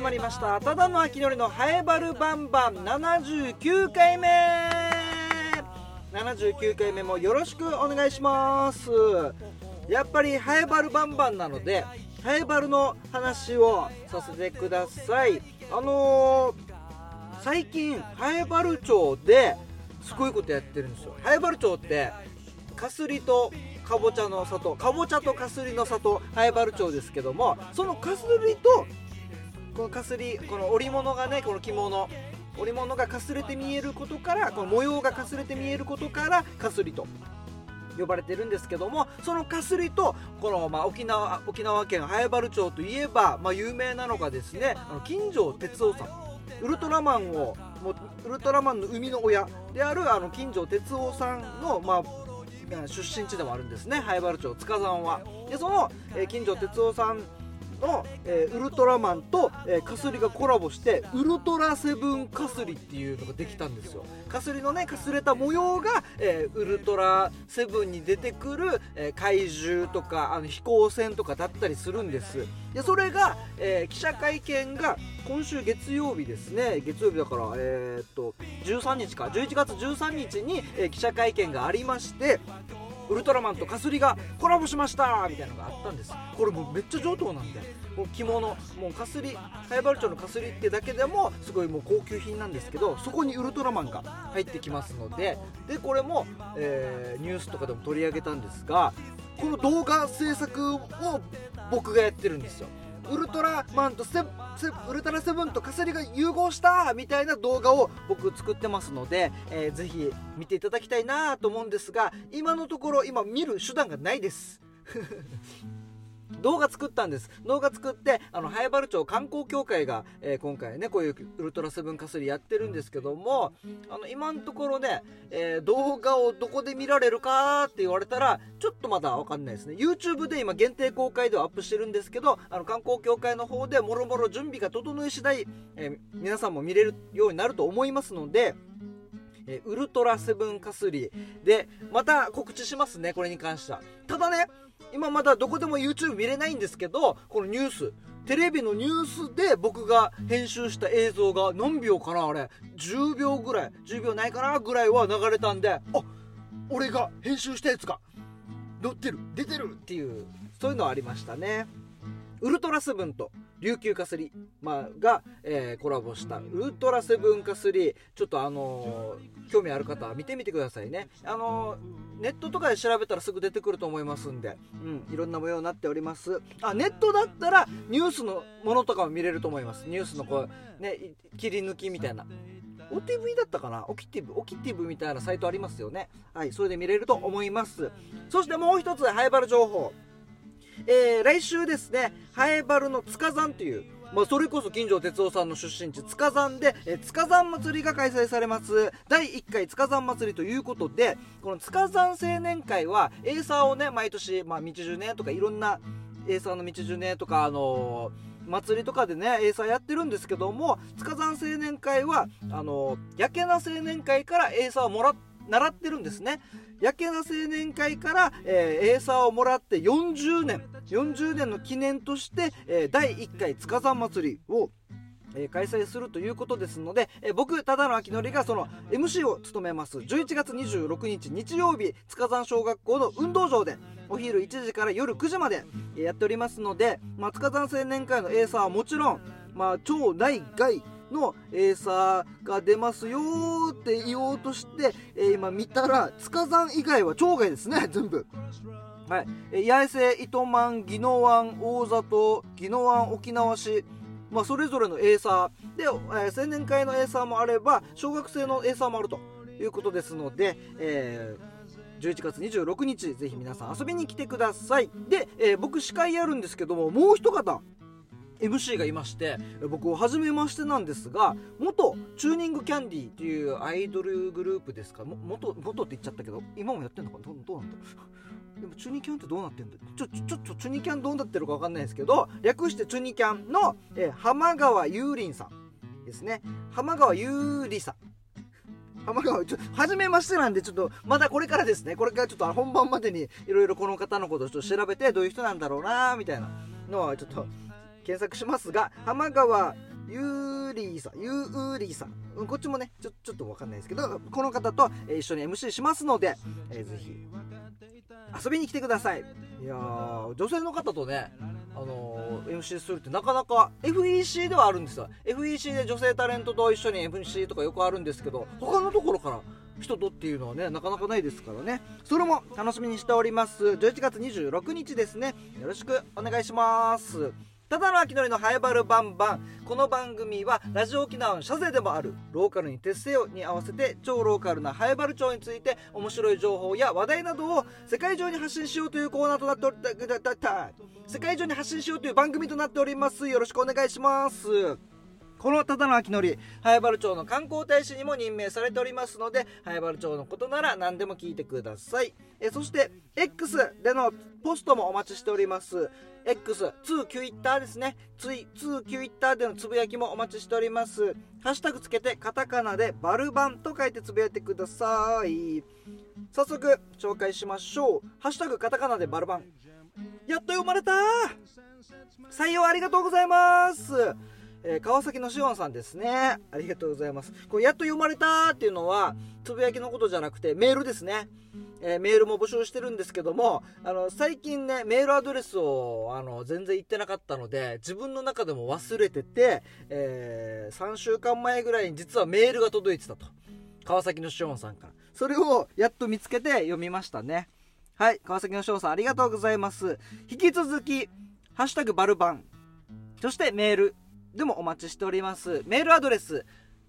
始まりました。ただの秋のりのハエバルバンバン。79回目。79回目もよろしくお願いします。やっぱりハエバルバンバンなのでハエバルの話をさせてください。あのー、最近ハエバル町ですごいことやってるんですよ。ハエバル町ってかすりとかぼちゃの里かぼちゃとかすりの里ハエバル町ですけどもそのかすりとこのかすりこの織物がねこの着物。織物がかすれて見えることからこの模様がかすれて見えることからかすりと呼ばれてるんですけどもそのかすりとこの、まあ、沖縄沖縄県早原町といえば、まあ、有名なのがですねあの金城哲夫さん。ウルトラマンをもうウルトラマンの生みの親であるあの金城哲夫さんの、まあ、出身地でもあるんですね。灰原町塚山は。でその、えー、金城哲夫さんの、えー、ウルトラマンと、えー、カスリがコラボしてウルトラセブンカスリっていうのができたんですよ。カスリのねかすれた模様が、えー、ウルトラセブンに出てくる、え怪獣とかあの飛行船とかだったりするんです。でそれが、え記者会見が今週月曜日ですね。月曜日だからえっと13日か。11月13日に、え記者会見がありましてウルトラマンとかすりがコラボしましたみたいなのがあったんです。これもうめっちゃ上等なんで。もう着物もうかすり早原町のかすりってだけでもすごいもう高級品なんですけどそこにウルトラマンが入ってきますのででこれも、えー、ニュースとかでも取り上げたんですがこの動画制作を僕がやってるんですよ。ウルトラマンとセウルトラセブンとカセリが融合したみたいな動画を僕作ってますので、えー、ぜひ見ていただきたいなと思うんですが今のところ今見る手段がないです。動画作ったんです。動画作ってあの早原町観光協会が、えー、今回ねこういうウルトラセブンかすりやってるんですけどもあの今のところね、えー、動画をどこで見られるかって言われたらちょっとまだ分かんないですね。YouTube で今限定公開ではアップしてるんですけどあの観光協会の方でもろもろ準備が整い次第、えー、皆さんも見れるようになると思いますのでえウルトラセブンかすりでまた告知しますねこれに関しては。ただね今まだどこでも YouTube 見れないんですけどこのニュース。テレビのニュースで僕が編集した映像が何秒かなあれ10秒ぐらい10秒ないかなぐらいは流れたんであ俺が編集したやつが載ってる出てるっていうそういうのはありましたね。ウルトラセブンと。琉球かすり、まあ、が、えー、コラボしたウルトラセブンかすりちょっとあのー、興味ある方は見てみてくださいね。あのー、ネットとかで調べたらすぐ出てくると思いますんで、うん、いろんな模様になっております。あネットだったらニュースのものとかも見れると思います。ニュースのこうね切り抜きみたいな。オティブだったかな？オキティブオキティブみたいなサイトありますよね。はいそれで見れると思います。そしてもう一つハイバル情報。えー、来週ですね、ハエバルの塚山という、まあ、それこそ金城哲夫さんの出身地塚山で、えー、塚山祭りが開催されます。第1回塚山祭りということでこの塚山青年会はエーサーをね毎年、まあ、道10年とかいろんなエーサーの道10年とかあのー、祭りとかでねエーサーやってるんですけども塚山青年会はあの、やけな青年会からエーサーをもらっ習ってるんですねやけな青年会から、えー、エーサーをもらって40年40年の記念として、えー、第1回塚山祭りをえ、開催するということですので、え、僕、ただの秋のりがその MC を務めます。11月26日日曜日、塚山小学校の運動場で、お昼1時から夜9時まで、やっておりますので、まあ、塚山青年会のエーサーはもちろん、まあ、超大外のエーサーが出ますよって言おうとして、えー、今見たら、塚山以外は町外ですね、全部。はい。八重瀬、糸満、宜野湾、大里、宜野湾、沖縄市、まあ、それぞれのエーサーで、えー、青年会のエーサーもあれば小学生のエーサーもあるということですので、えー、11月26日ぜひ皆さん遊びに来てくださいで、えー、僕司会やるんですけどももう一方 MC がいまして僕初めましてなんですが元チューニングキャンディーっていうアイドルグループですか？元元って言っちゃったけど今もやってんのか？どどうなんだ？でもチュニキャンってどうなってんだちょちょちょチュニキャンどうなってるか分かんないですけど略してチュニキャンの、えー、浜川ゆうりさんですね。浜川ゆうりさん。浜川ちょ初めましてなんでちょっとまだこれからですね。これからちょっと本番までにいろいろこの方のことをちょっと調べてどういう人なんだろうなみたいなのはちょっと検索しますが浜川ゆうりさんゆうりさん。うんこっちもねちょちょっとわかんないですけどこの方と、一緒に MC しますので、えーぜひ遊びに来てください。いや女性の方とねあのー MC するってなかなか FEC ではあるんですよ。FEC で女性タレントと一緒に MC とかよくあるんですけど他のところから人とっていうのはねなかなかないですからね。それも楽しみにしております。11月26日ですね。よろしくお願いします。ただの秋のりのハイバルバンバン。この番組はラジオ沖縄の社税でもあるローカルに徹せよに合わせて超ローカルなハイバル町について面白い情報や話題などを世界中に発信しようというコーナーとなっておりたたた世界中に発信しようという番組となっております。よろしくお願いします。このただの秋のり、早原町の観光大使にも任命されておりますので、早原町のことなら何でも聞いてください。えそして、X でのポストもお待ちしております。X、2 Twitter ですね。2 Twitter でのつぶやきもお待ちしております。ハッシュタグつけて、カタカナでバルバンと書いてつぶやいてください。早速、紹介しましょう。ハッシュタグカタカナでバルバン。やっと読まれた採用ありがとうございますえー川崎のしおんさんですね。ありがとうございます。これやっと読まれたっていうのは、つぶやきのことじゃなくて、メールですね。えーメールも募集してるんですけども、あの、最近ね、メールアドレスを、あの、全然言ってなかったので、自分の中でも忘れてて、えー3週間前ぐらいに実はメールが届いてたと。川崎のしおんさんから。それをやっと見つけて読みましたね。はい、川崎のしおんさんありがとうございます。引き続き、ハッシュタグバルバン、そしてメールでもお待ちしております。メールアドレス、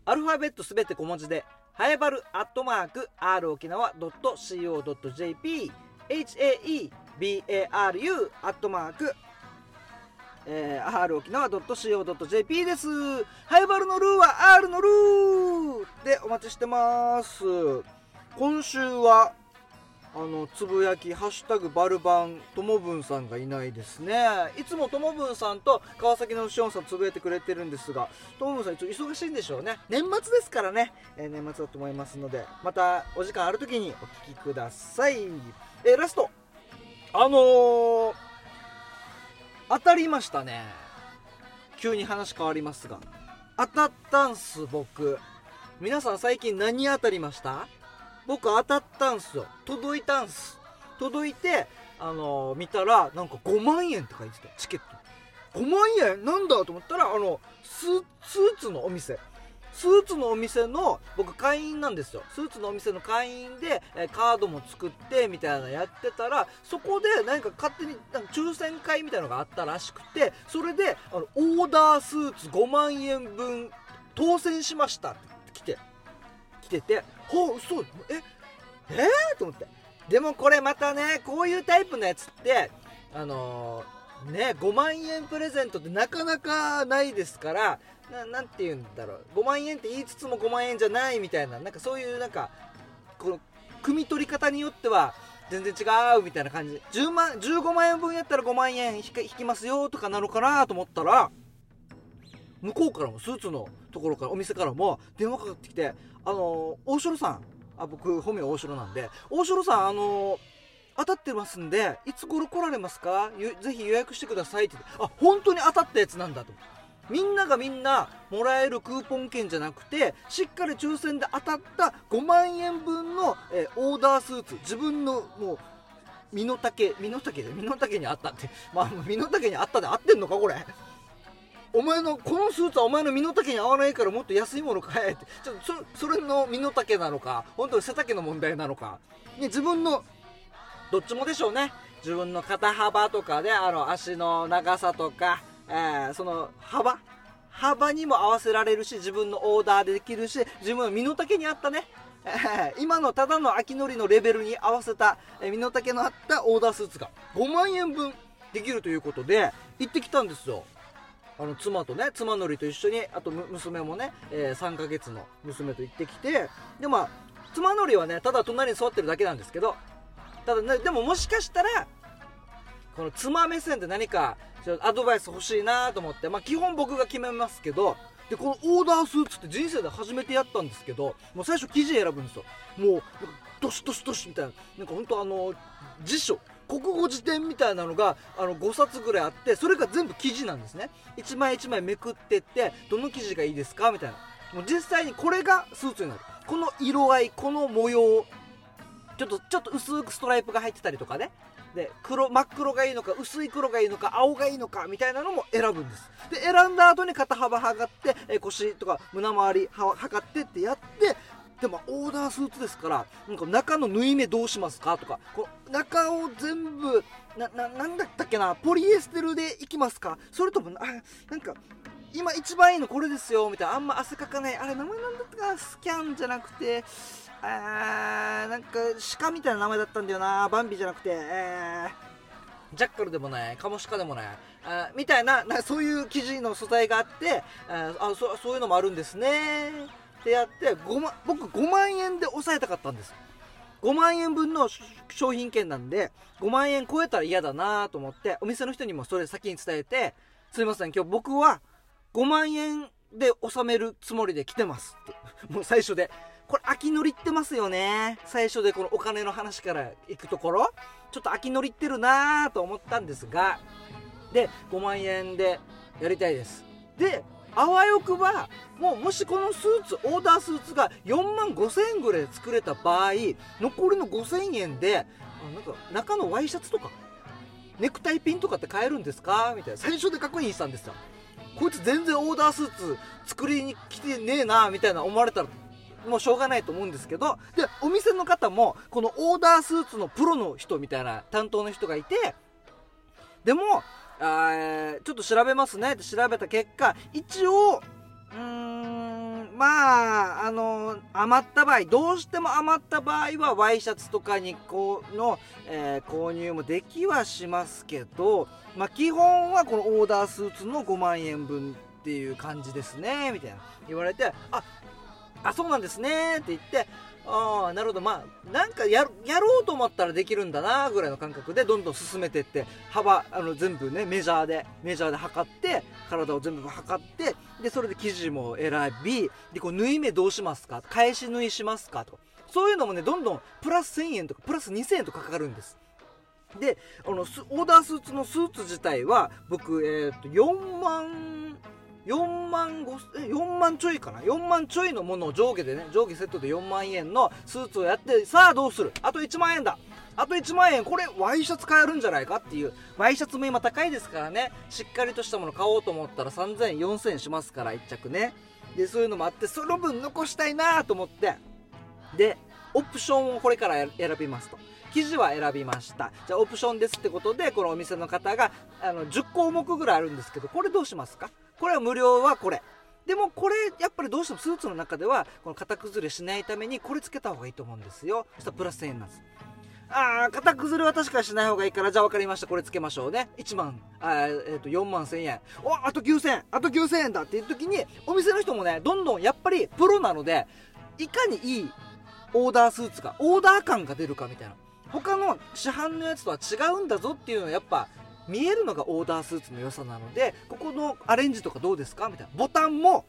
アルファベットすべて小文字で、はやばるアットマーク、r 沖縄 .co.jp、haebaru アットマーク、えー、r 沖縄 .co.jp です。はやばるのルーは r のルーでお待ちしてます。今週は、あのつぶやき「ハッシュタグバルバン」ともぶんさんがいないですね。いつもともぶんさんと川崎のしおんさんつぶやいてくれてるんですがともぶんさん一応忙しいんでしょうね。年末ですからね、えー年末だと思いますのでまたお時間ある時にお聞きください。えーラスト。あのー、当たりましたね。急に話変わりますが。当たったんす僕。皆さん最近何当たりました？僕当たったんすよ。届いたんす。届いてあのー見たらなんか5万円って書いてたチケット。5万円？なんだと思ったらあのスーツのお店。スーツのお店の僕会員なんですよ。スーツのお店の会員で、えカードも作ってみたいなやってたらそこで何か勝手になんか抽選会みたいのがあったらしくてそれであのオーダースーツ5万円分当選しましたって来て。ててほう嘘ええー、と思って。でもこれまたねこういうタイプのやつってあのーね5万円プレゼントってなかなかないですからななんて言うんだろう。5万円って言いつつも5万円じゃないみたいななんかそういうなんかこの汲み取り方によっては全然違うみたいな感じ。で10万15万円分やったら5万円引きますよとかなのかなと思ったら向こうからもスーツのところからお店からも電話かかってきて「あの大城さん。あ僕本名大城なんで。大城さんあの当たってますんでいつ頃来られますか？ぜひ予約してください」って。言ってあ本当に当たったやつなんだと。みんながみんなもらえるクーポン券じゃなくてしっかり抽選で当たった5万円分の、えオーダースーツ。自分のもう身の丈身の丈身の丈にあったって。まあ身の丈にあったで合ってんのかこれ。お前のこのスーツはお前の身の丈に合わないからもっと安いもの買えって。ちょっとそれの身の丈なのか本当に背丈の問題なのか、ね、自分のどっちもでしょうね。自分の肩幅とかであの足の長さとか、えーその幅。幅にも合わせられるし自分のオーダーでできるし自分の身の丈に合ったね、今のただの秋のりのレベルに合わせた、え身の丈の合ったオーダースーツが5万円分できるということで行ってきたんですよ。あの妻とね妻のりと一緒にあと娘もね、えー3ヶ月の娘と行ってきてでまあ妻のりはねただ隣に座ってるだけなんですけどただねでももしかしたらこの妻目線で何かアドバイス欲しいなと思ってまあ基本僕が決めますけどでこのオーダースーツって人生で初めてやったんですけどもう最初生地選ぶんですよ。もうなんかドシドシドシみたいな。なんか本当あの辞書国語辞典みたいなのがあの5冊ぐらいあってそれが全部記事なんですね。1枚1枚めくってってどの記事がいいですかみたいな。もう実際にこれがスーツになる。この色合いこの模様ちょっとちょっと薄くストライプが入ってたりとかね。で黒真っ黒がいいのか薄い黒がいいのか青がいいのかみたいなのも選ぶんです。で選んだ後に肩幅測ってえ腰とか胸周り測ってってやってでもオーダースーツですからなんか中の縫い目どうしますかとかこの中を全部なななんだったっけなポリエステルでいきますか。それともあなんか今一番いいのこれですよみたいなあんま汗かかないあれ名前なんだったかなスキャンじゃなくてあーなんか鹿みたいな名前だったんだよなバンビじゃなくてえー。ジャッカルでもないカモシカでもないあみたいななそういう生地の素材があってああそそういうのもあるんですねってやって5万僕5万円で抑えたかったんです。5万円分の商品券なんで5万円超えたら嫌だなと思ってお店の人にもそれ先に伝えてすいません今日僕は5万円で納めるつもりで来てますって。もう最初でこれ秋乗りってますよね。最初でこのお金の話から行くところちょっと秋乗りってるなと思ったんですがで5万円でやりたいです。であわよくばもうもしこのスーツオーダースーツが4万5000円ぐらいで作れた場合残りの5000円でなんか中のワイシャツとかネクタイピンとかって買えるんですか？みたいな。最初で確認したんですよ。こいつ全然オーダースーツ作りに来てねえなみたいな思われたらもうしょうがないと思うんですけど。でお店の方もこのオーダースーツのプロの人みたいな担当の人がいてでもあちょっと調べますね。って調べた結果一応うんまああの余った場合どうしても余った場合はワイシャツとかにこうの、えー購入もできはしますけど、まあ、基本はこのオーダースーツの5万円分っていう感じですねみたいな。言われてああそうなんですねって言ってああなるほど。まあなんかややろうと思ったらできるんだなぐらいの感覚でどんどん進めてって幅あの全部ねメジャーでメジャーで測って体を全部測ってでそれで生地も選びでこう縫い目どうしますか？返し縫いしますかと。そういうのもねどんどんプラス1000円とかプラス2000円とかかかるんです。であのオーダースーツのスーツ自体は僕、えー、と4万4万5え4万ちょいかな？4万ちょいのものを上下でね上下セットで4万円のスーツをやってさあどうする？あと1万円だ。あと1万円。これワイシャツ買えるんじゃないかっていう。ワイシャツも今高いですからね。しっかりとしたもの買おうと思ったら3000、4000しますから1着ね。でそういうのもあってその分残したいなと思って。でオプションをこれから選びますと。生地は選びました。じゃあオプションですってことでこのお店の方があの10項目ぐらいあるんですけどこれどうしますか？これは無料はこれ。でもこれやっぱりどうしてもスーツの中ではこの型崩れしないためにこれつけた方がいいと思うんですよ。そしたらプラス1000円なんです。あー型崩れは確かにしない方がいいからじゃあ分かりました。これつけましょうね。1万あ、えー、と4万1000円。おあと9000円。あと9000円だっていう時にお店の人もねどんどんやっぱりプロなのでいかにいいオーダースーツがオーダー感が出るかみたいな。他の市販のやつとは違うんだぞっていうのはやっぱ見えるのがオーダースーツの良さなのでここのアレンジとかどうですか？みたいな。ボタンも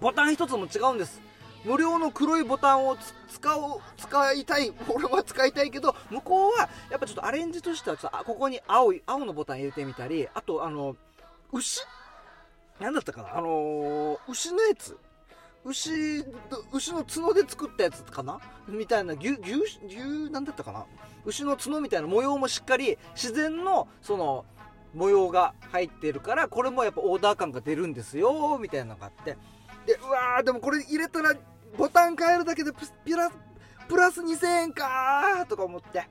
ボタン一つも違うんです。無料の黒いボタンを使おう使いたい 俺は使いたいけど向こうはやっぱちょっとアレンジとしてはちょっとここに青い青のボタン入れてみたりあとあの牛？なんだったかな？あのー牛のやつ。牛牛の角で作ったやつかな？みたいな牛牛牛なんだったかな？牛の角みたいな模様もしっかり自然のその模様が入ってるからこれもやっぱオーダー感が出るんですよみたいなのがあって。でうわーでもこれ入れたらボタン変えるだけでプピラプラス2000円かーとか思って。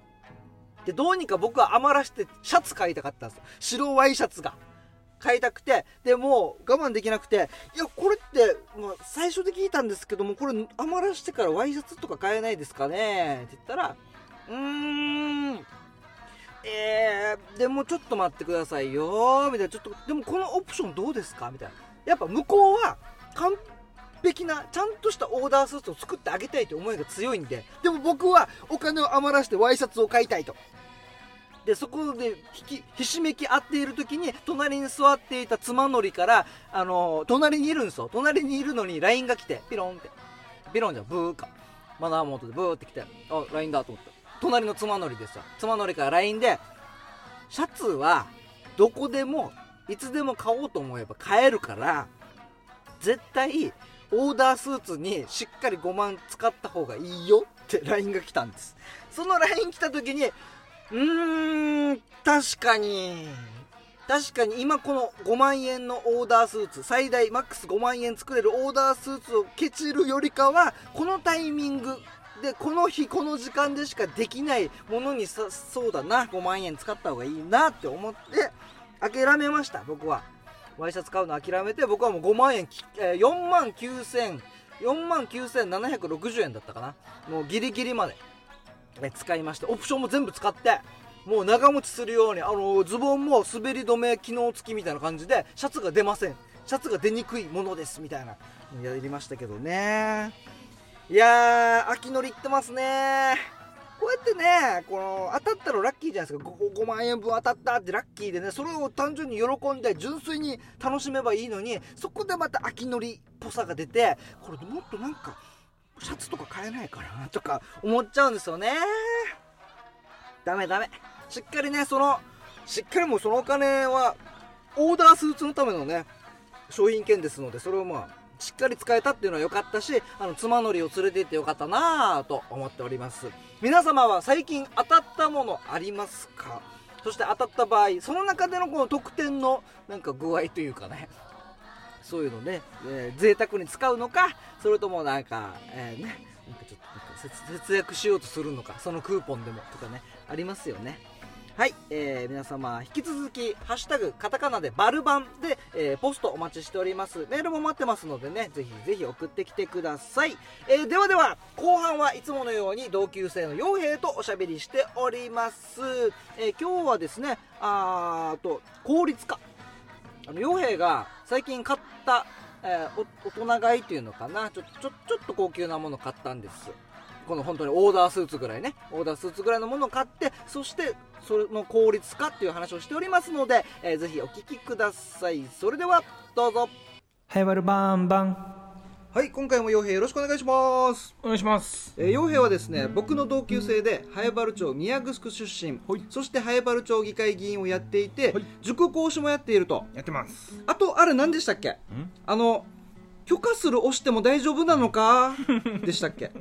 でどうにか僕は余らしてシャツ買いたかったんです。よ白ワイシャツが。買いたくてでも我慢できなくていやこれって、まあ、最初で聞いたんですけどもこれ余らしてからワイシャツとか買えないですかね？って言ったらうーん。えー、でもちょっと待ってくださいよみたいな。ちょっとでもこのオプションどうですか？みたいな。やっぱ向こうは完璧なちゃんとしたオーダースーツを作ってあげたいという思いが強いんででも僕はお金を余らしてワイシャツを買いたいと。でそこでひきひしめき合っている時に隣に座っていた妻のりからあの隣にいるんですよ。隣にいるのに LINE が来てピロンって。ピロンじゃん。ブーか。マナーモードでブーって来てあ LINE だと思って隣の妻のりですよ。妻のりから LINE でシャツはどこでもいつでも買おうと思えば買えるから絶対オーダースーツにしっかり5万使った方がいいよって LINE が来たんです。その LINE 来た時にうーん確かに。確かに今この5万円のオーダースーツ最大マックス5万円作れるオーダースーツをケチるよりかはこのタイミングでこの日この時間でしかできないものにさそうだな5万円使った方がいいなって思って諦めました僕は。ワイシャツ買うの諦めて僕はもう5万円、4万9000 4万9760円だったかな。もうギリギリまで。え使いましてオプションも全部使ってもう長持ちするようにあのズボンも滑り止め機能付きみたいな感じでシャツが出ません。シャツが出にくいものですみたいなやりましたけどね。いやー秋のりいってますね。こうやってねこの当たったらラッキーじゃないですか。5, 5万円分当たったってラッキーでねそれを単純に喜んで純粋に楽しめばいいのにそこでまた秋のりっぽさが出てこれもっとなんかシャツとか買えないかなとか思っちゃうんですよね。ダメダメ。しっかりねそのしっかりもうそのお金はオーダースーツのためのね商品券ですのでそれをまあしっかり使えたっていうのは良かったしあの妻のりを連れて行ってよかったなぁと思っております。皆様は最近当たったものありますか？そして当たった場合その中でのこの特典のなんか具合というかね。そういうのね、えー、贅沢に使うのかそれともなんか、えー、ねなんかちょっとなんか節約しようとするのかそのクーポンでもとかねありますよね。はい、えー皆様引き続き「ハッシュタグカタカナ」でバルバンで、えーポストお待ちしております。メールも待ってますのでねぜひぜひ送ってきてください、えーではでは後半はいつものように同級生の傭兵とおしゃべりしております、えー今日はですねあーと効率化。あの傭兵が最近買った、えーお大人買いっていうのかな？ちょちょちょっと高級なもの買ったんです。この本当にオーダースーツぐらいね。オーダースーツぐらいのものを買ってそしてそれの効率化っていう話をしておりますので、えーぜひお聞きください。それではどうぞ。はいわるバンバン。はい今回も傭兵よろしくお願いします。お願いします。えー、傭兵はですね僕の同級生で早原町宮城出身、はい。そして早原町議会議員をやっていて、はい。塾講師もやっていると。やってます。あとあれ何でしたっけ？あの許可する押しても大丈夫なのか？でしたっけ？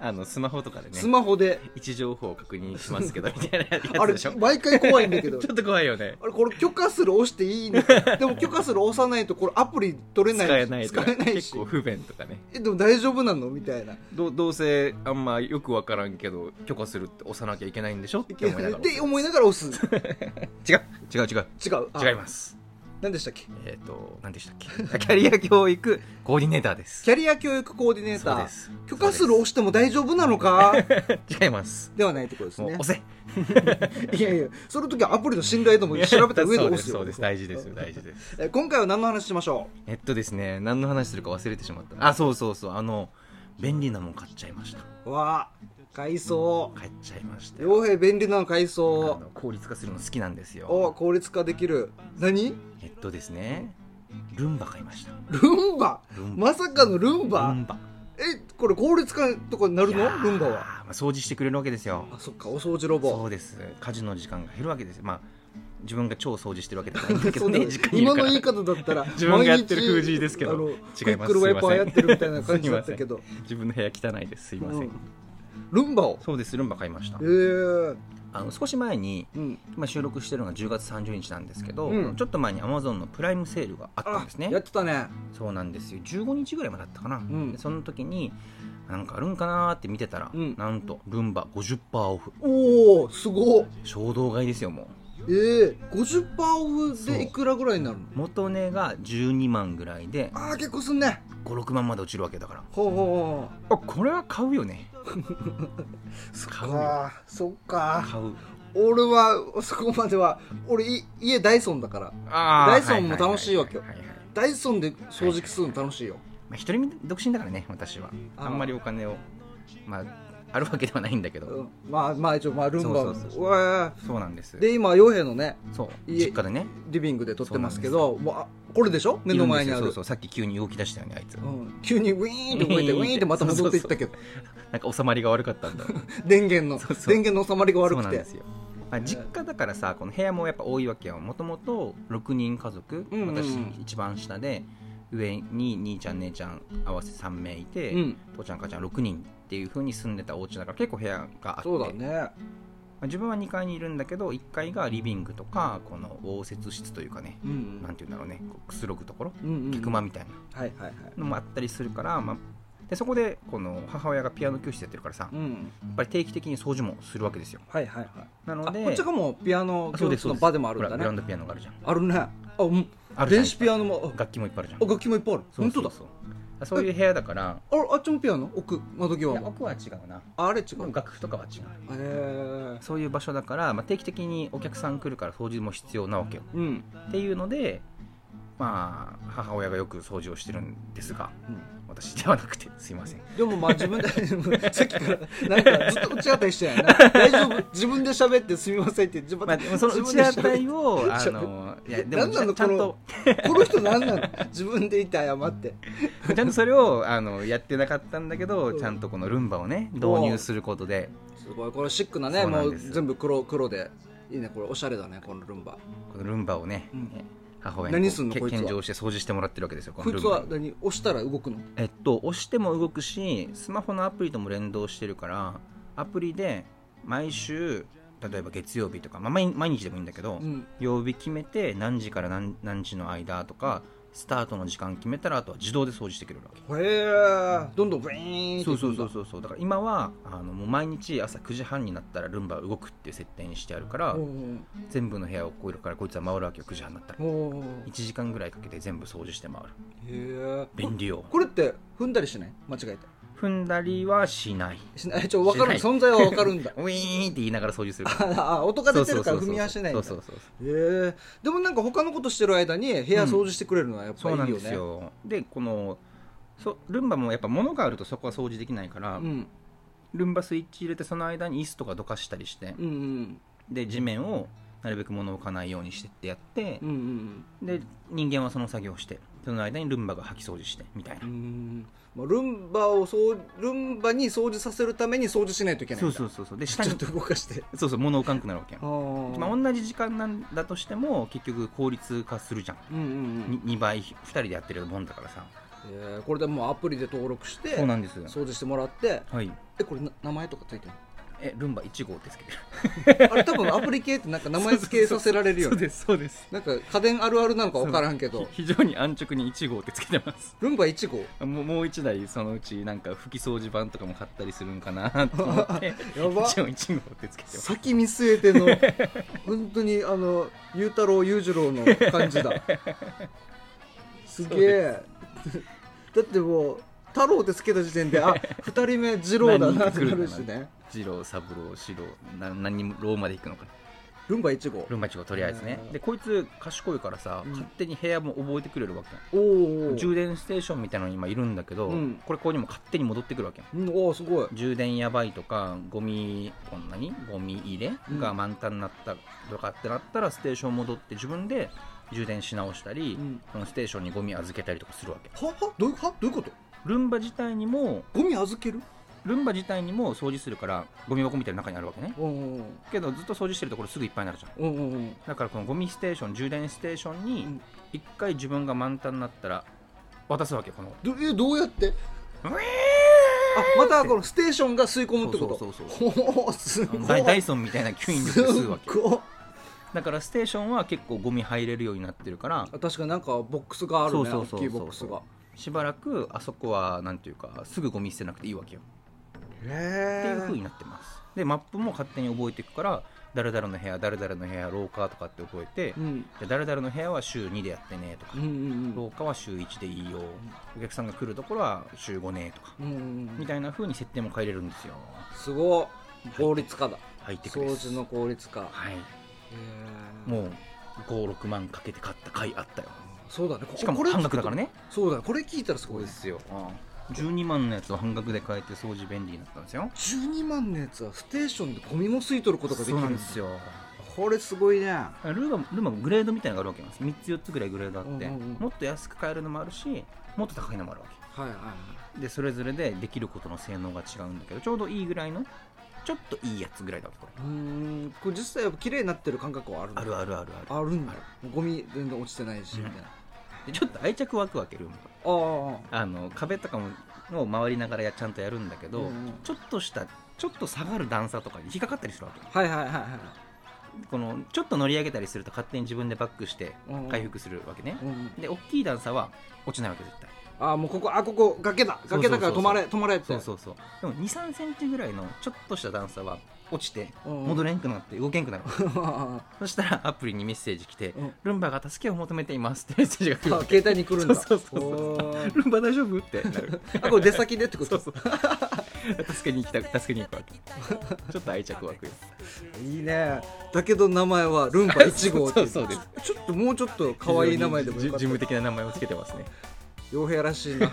あのスマホとかでねスマホで。位置情報を確認しますけど みたいなやあれつでしょ？毎回怖いんだけど。ちょっと怖いよね。あれこれ許可する押していいのか でも許可する押さないとこれアプリ取れない使えないとか使えないし。結構不便とかね。えでも大丈夫なのみたいな。どうどうせあんまよくわからんけど許可するって押さなきゃいけないんでしょ？って思いながらって思いながら押す。違う。違う違う。違う。あ。違います何でしたっけ？えっ、と何でしたっけ？キャリア教育。コーディネーターです。キャリア教育コーディネーター。許可する押しても大丈夫なのか？違います。ではないってことですね。押せ。いやいやその時はアプリの信頼度も調べた上でそう押すすそうです。大事ですよ大事です。え今回は何の話しましょえっとですね何の話するか忘れてしまった。あそうそうそう。あの便利なもん買っちゃいました。うわあ買いそ買っちゃいました。うよ傭兵便利なの買いあその効率化するの好きなんですうよ。お効率化できる。何？とですねルンバ買いました。ルンバ？ルンバ。まさかのルンバ？ルンバ。えこれ効率化とかになるの？いやールンバは？まあ掃除してくれるわけですよ。あそっかお掃除ロボ。そうです。家事の時間が減るわけですよ。まあ自分が超掃除してるわけじゃないんだけどね 今の言い方だったら 自分がやってる風じですけど違いますクイックルワイパーやってるみたいな感じだったけど。自分の部屋汚いですすいません、うん。ルンバを？そうですルンバ買いました。えー、あの少し前にうん。今収録してるのが10月30日なんですけど、うん。ちょっと前に Amazon のプライムセールがあったんですね。やってたね。そうなんですよ。15日ぐらいまでだったかな、ん。でその時になんかあるんかなーって見てたら、うん。なんとルンバ50%オフ。おおすごっ。衝動買いですよもえー、50%オフでいくらぐらいになるの？う元値が12万ぐらいでああ結構すんね。56万まで落ちるわけだから。ほうほうほう。あこれは買うよね 買うよ。あーそっか。買う。俺はそこまでは俺い家ダイソンだから。ダイソンも楽しいわけよ。はいはいはいはいダイソンで掃除機するの楽しいよ、まあ、一人独身だからね私は。あんまりお金をまあ あるわけではないんだけど、うん。まあまあ一応まあルンバ。そうそうそうそう。なんです。ーで今洋平のねそう家実家でね。リビングで撮ってますけどもうあこれでしょ？目の前にある。いるんですよ。そうそう。さっき急に動き出したよねあいつ。うん。急にウィーンって動いて ウィーンって。また戻っていったけど。なんか収まりが悪かったんだ。電源のそうそう。電源の収まりが悪くて。そうなんですよ、まあ、実家だからさこの部屋もやっぱ多いわけよ。もともと6人家族、うんうんうん。私一番下で上に兄ちゃん姉ちゃん合わせ3名いて、うん。父ちゃん母ちゃん6人っていう風に住んでたお家だから結構部屋があって。そうだね。まあ自分は2階にいるんだけど1階がリビングとかこの応接室というかね、うんなんていうんだろうねくつろぐところ、うんうん客間みたいなはいはいはい。のもあったりするから、まあ、でそこでこの母親がピアノ教室やってるからさ、やっうんぱり定期的に掃除もするわけですよ。はいはいはい。なのであこっちがもうピアノ教室の場でもあるんだね。グランドピアノがあるじゃん。あるね。あうん。ある電子ピアノも。あ楽器もいっぱいあるじゃん。楽器もいっぱいある。本当だそうそういう部屋だから。ああっちもピアノ？奥窓い際も？や奥は違うな。ああれ違う。楽譜とかは違う。へえそういう場所だから、まあ、定期的にお客さん来るから掃除も必要なわけよ。うん。っていうのでまあ母親がよく掃除をしてるんですが私ではなくてすいません。でもまあ自分で さっきからなんかずっと打ち当たりしてないな。大丈夫？自分で喋ってすみませんって自分まあ、でもその打ち当たりをあのいやでも何なのちゃんとこの人何なの？自分で言って謝って。ちゃんとそれをあのやってなかったんだけどちゃんとこのルンバをね導入することで。すごい。これシックなねもう全部黒黒でいいねこれおしゃれだねこのルンバ。このルンバをね、うん母親に何すんのけこいつは？献上して掃除してもらってるわけですよここいつは何？押したら動くの？えっと押しても動くしスマホのアプリとも連動してるからアプリで毎週例えば月曜日とか、まあ、毎毎日でもいいんだけど、うん。曜日決めて何時から何何時の間とかスタートの時間決めたらあとは自動で掃除してくれるわけ。へえ。どんどんブイーンってそいうそうそうそうそう。だから今はあのもう毎日朝9時半になったらルンバが動くっていう設定にしてあるから全部の部屋を超えるからこいつは回るわけよ9時半になったらおうおう。1時間ぐらいかけて全部掃除して回る。へえ。便利よ。これって踏んだりしない？間違えて踏んだりはしない。しない。ちょ分かる？存在は分かるんだ。ウィーンって言いながら掃除するああ音が出てるから踏みはしないんだ。そうそうそうへえ。でもなんか他のことしてる間に部屋掃除してくれるのはやっぱそうないん。いよねですよ。でこのそルンバもやっぱ物があるとそこは掃除できないから、うん。ルンバスイッチ入れてその間に椅子とかどかしたりして、うんうんで地面をなるべく物を置かないようにしてってやってう、んうん。で人間はその作業をしてその間にルンバが掃き掃除してみたいな、うん。まあルンバをそうルンバに掃除させるために掃除しないといけないそうそうそうそう。で下にちょっと動かして。そうそう物置かんくなるわけよあー。まあ、同じ時間なんだとしても結局効率化するじゃん、うんうんうん。に2倍2人でやってるもんだからさ。えーこれでもうアプリで登録してそうなんです掃除してもらってはい。えこれな名前とかついてる？えルンバ1号ってつけてる。あれ多分アプリ系ってなんか名前付けさせられるよね。すそうです。なんか家電あるあるなのか分からんけど。ひ非常に安直に1号ってつけてます。ルンバ1号もうもう1台そのうちなんか拭き掃除版とかも買ったりするんかなと思って。やば。一応1号ってつけてます。先見据えての本当にあの裕太郎裕次郎の感じだ。すげえ。だってもう太郎ってつけた時点であ二人目次郎だなってなるしね次郎三郎四郎な何にローまで行くのかルンバ1号ルンバ1号とりあえずねでこいつ賢いからさ、うん勝手に部屋も覚えてくれるわけおーおー充電ステーションみたいなのに今いるんだけど、うんこれここにも勝手に戻ってくるわけようんおーすごい充電やばいとかゴミこんなにゴミ入れが満タンになったとかってなったらステーション戻って自分で充電し直したり、うんそのステーションにゴミ預けたりとかするわけははどういうはどういうことルンバ自体にもゴミ預けるルンバ自体にも掃除するからゴミ箱みたいな中にあるわけね。けどずっと掃除してるところすぐいっぱいになるじゃん。だからこのゴミステーション充電ステーションうにん。一回自分が満タンになったら渡すわけこの。どえどうやって？あまたこのステーションが吸い込むってことそうそうそうすごいダイソンみたいな吸引力でするわけだからステーションは結構ゴミ入れるようになってるからあ確かになんかボックスがあるねそうそうそうそう大きいボックスがしばらくあそこはなんていうかすぐゴミ捨てなくていいわけよへっていう風になってます。でマップも勝手に覚えていくから誰々の部屋誰々の部屋廊下とかって覚えて、うん。で誰々の部屋は週2でやってねとかうんうん廊下は週1でいいよ。お客さんが来るところは週5ねとかうんうんうん。みたいな風に設定も変えれるんですよ。すごい効率化だ。ハイテクです掃除の効率化はい。もう56万かけて買った回あったよ。そうだね。しかも半額だからね。そうだね。これ聞いたらすごいですすよ12万のやつを半額で買えて掃除便利になったんですよ。12万のやつはステーションでゴミも吸い取ることができるなんですよ。これすごいね。ルーバルーバグレードみたいなのがあるわけなんです。3つ4つぐらいグレードあって、うんうんうん。もっと安く買えるのもあるしもっと高いのもあるわけ。はいはいはい。でそれぞれでできることの性能が違うんだけどちょうどいいぐらいのちょっといいやつぐらいだわけこれうーん。これ実際やっぱ綺麗になってる感覚はあるの？あるあるあるある。あるんだ。ゴミ全然落ちてないしみたいな。でちょっと愛着湧くわけルームあああの壁とかもを回りながらやちゃんとやるんだけど、うんうん。ちょっとしたちょっと下がる段差とかに引っかかったりするわけはいはいはいはい。このちょっと乗り上げたりすると勝手に自分でバックして回復するわけね、うんうん。で大きい段差は落ちないわけ絶対ああもうここあここ崖だ。崖だから止まれ止まれって。そうそうそう。でも2 3センチぐらいのちょっとした段差は落ちて戻れんくなって動けんくなる。あ そしたらアプリにメッセージ来てうん「ルンバが助けを求めています」ってメッセージが来る携帯に来るんだ。そうそうそうルンバ大丈夫ってなる。あこれ出先でってこと？そうそう。助けに行きたく助けに行くわけ。ちょっと愛着湧くよ。いいね。だけど名前はルンバ1号ってい そうです。ちょっともうちょっと可愛い名前でも事務的な名前をつけてますね。傭兵らしいな。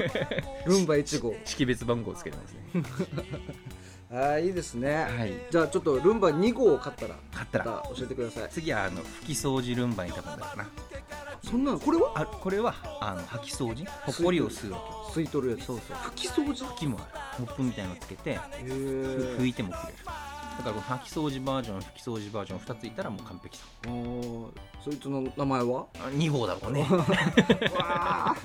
ルンバ1号。識別番号をつけてますねああいいですね、はい。じゃあちょっとルンバ2号を買ったら。買ったら。教えてください。次はあの拭き掃除ルンバに多分だかな。そんなの？これは？あこれはあの掃き掃除ほこりを吸うわ吸い取るやつ。そうそう。拭き掃除？け拭きもある。モップみたいなのつけて拭いてもくれる。だからこの掃き掃除バージョン拭き掃除バージョン2ついたらもう完璧だそいつの名前は？あ2号だろうね。わあ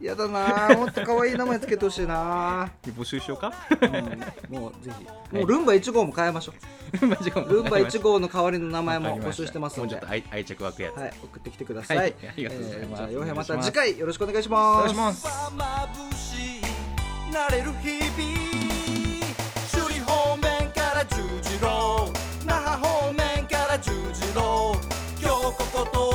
やだなもっと可愛い名前つけてほしいな。募集しようか、うん、もうぜひ。もうルンバ一号も変えましょう、ルンバ一号の代わりの名前も募集してますので。もうちょっと愛愛着湧やつ、はい、送ってきてください、はい、ありがとうございます、えー、じまた次回よろしくお願いします。お願いします。慣れる日々首里方面から十字路那覇方面から十字路今日ここと